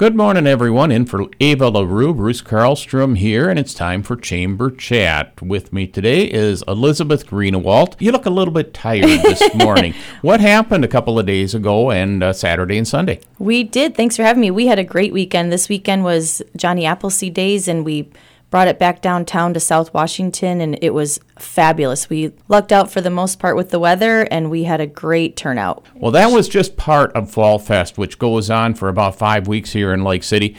Good morning, everyone. In for Ava LaRue, Bruce Carlstrom here, and it's time for Chamber Chat. With me today is Elizabeth Greenewalt. You look a little bit tired this morning. what happened a couple of days ago and uh, Saturday and Sunday? We did. Thanks for having me. We had a great weekend. This weekend was Johnny Appleseed Days, and we brought it back downtown to South Washington, and it was fabulous. We lucked out for the most part with the weather, and we had a great turnout. Well, that was just part of Fall Fest, which goes on for about five weeks here in Lake City.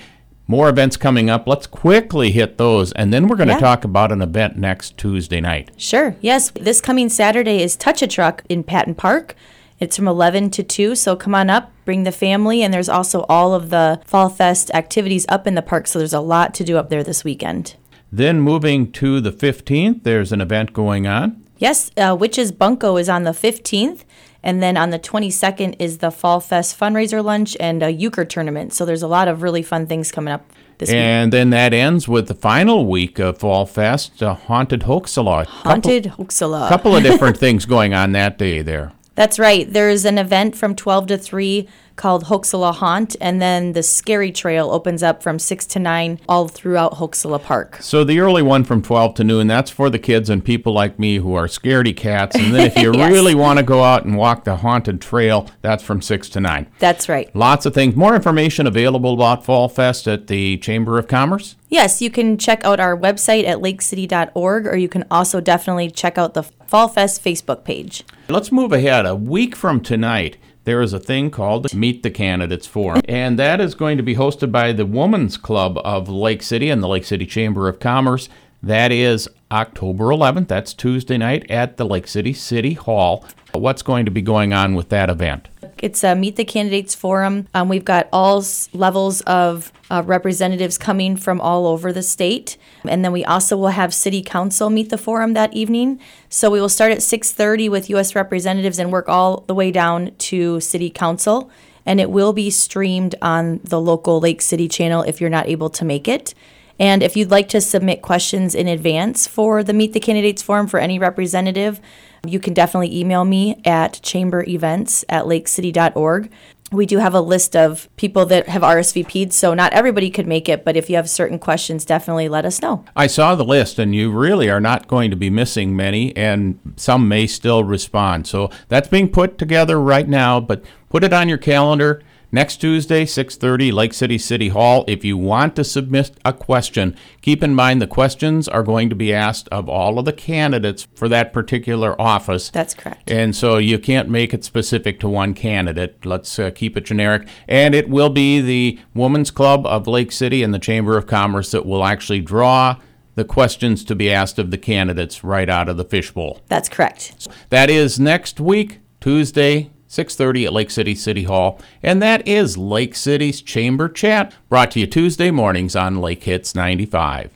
More events coming up. Let's quickly hit those, and then we're going to Yeah. talk about an event next Tuesday night. Sure. Yes. This coming Saturday is Touch a Truck in Patton Park. It's from 11 to 2, so come on up, bring the family, and there's also all of the Fall Fest activities up in the park, so there's a lot to do up there this weekend. Then moving to the 15th, there's an event going on. Yes, uh, Witches Bunko is on the 15th, and then on the 22nd is the Fall Fest fundraiser lunch and a euchre tournament. So there's a lot of really fun things coming up this week. And then that ends with the final week of Fall Fest, uh, Haunted Hoaxilla. Haunted Hoaxilla. Couple of different things going on that day there. That's right. There's an event from 12 to 3 called Hoaxilla Haunt, and then the Scary Trail opens up from 6 to 9 all throughout Hoaxilla Park. So the early one from 12 to noon, that's for the kids and people like me who are scaredy cats. And then if you Yes. really want to go out and walk the haunted trail, that's from 6 to 9. That's right. Lots of things. More information available about Fall Fest at the Chamber of Commerce. Yes, you can check out our website at lakecity.org, or you can also definitely check out the Fall Fest Facebook page. Let's move ahead. A week from tonight, there is a thing called Meet the Candidates Forum, and that is going to be hosted by the Women's Club of Lake City and the Lake City Chamber of Commerce. That is October 11th. That's Tuesday night at the Lake City City Hall. What's going to be going on with that event? It's a Meet the Candidates Forum. Um, we've got all levels of uh, representatives coming from all over the state, and then we also will have City Council meet the forum that evening. So we will start at 6:30 with U.S. representatives and work all the way down to City Council, and it will be streamed on the local Lake City channel if you're not able to make it. And if you'd like to submit questions in advance for the Meet the Candidates Forum for any representative, you can definitely email me at chamberevents at lakecity.org. We do have a list of people that have RSVP'd, so not everybody could make it, but if you have certain questions, definitely let us know. I saw the list, and you really are not going to be missing many, and some may still respond. So that's being put together right now, but put it on your calendar. Next Tuesday, 6:30, Lake City City Hall. If you want to submit a question, keep in mind the questions are going to be asked of all of the candidates for that particular office. That's correct. And so you can't make it specific to one candidate. Let's uh, keep it generic. And it will be the Women's Club of Lake City and the Chamber of Commerce that will actually draw the questions to be asked of the candidates right out of the fishbowl. That's correct. That is next week, Tuesday, 6:30 at Lake City City Hall, and that is Lake City's Chamber Chat, brought to you Tuesday mornings on Lake Hits 95.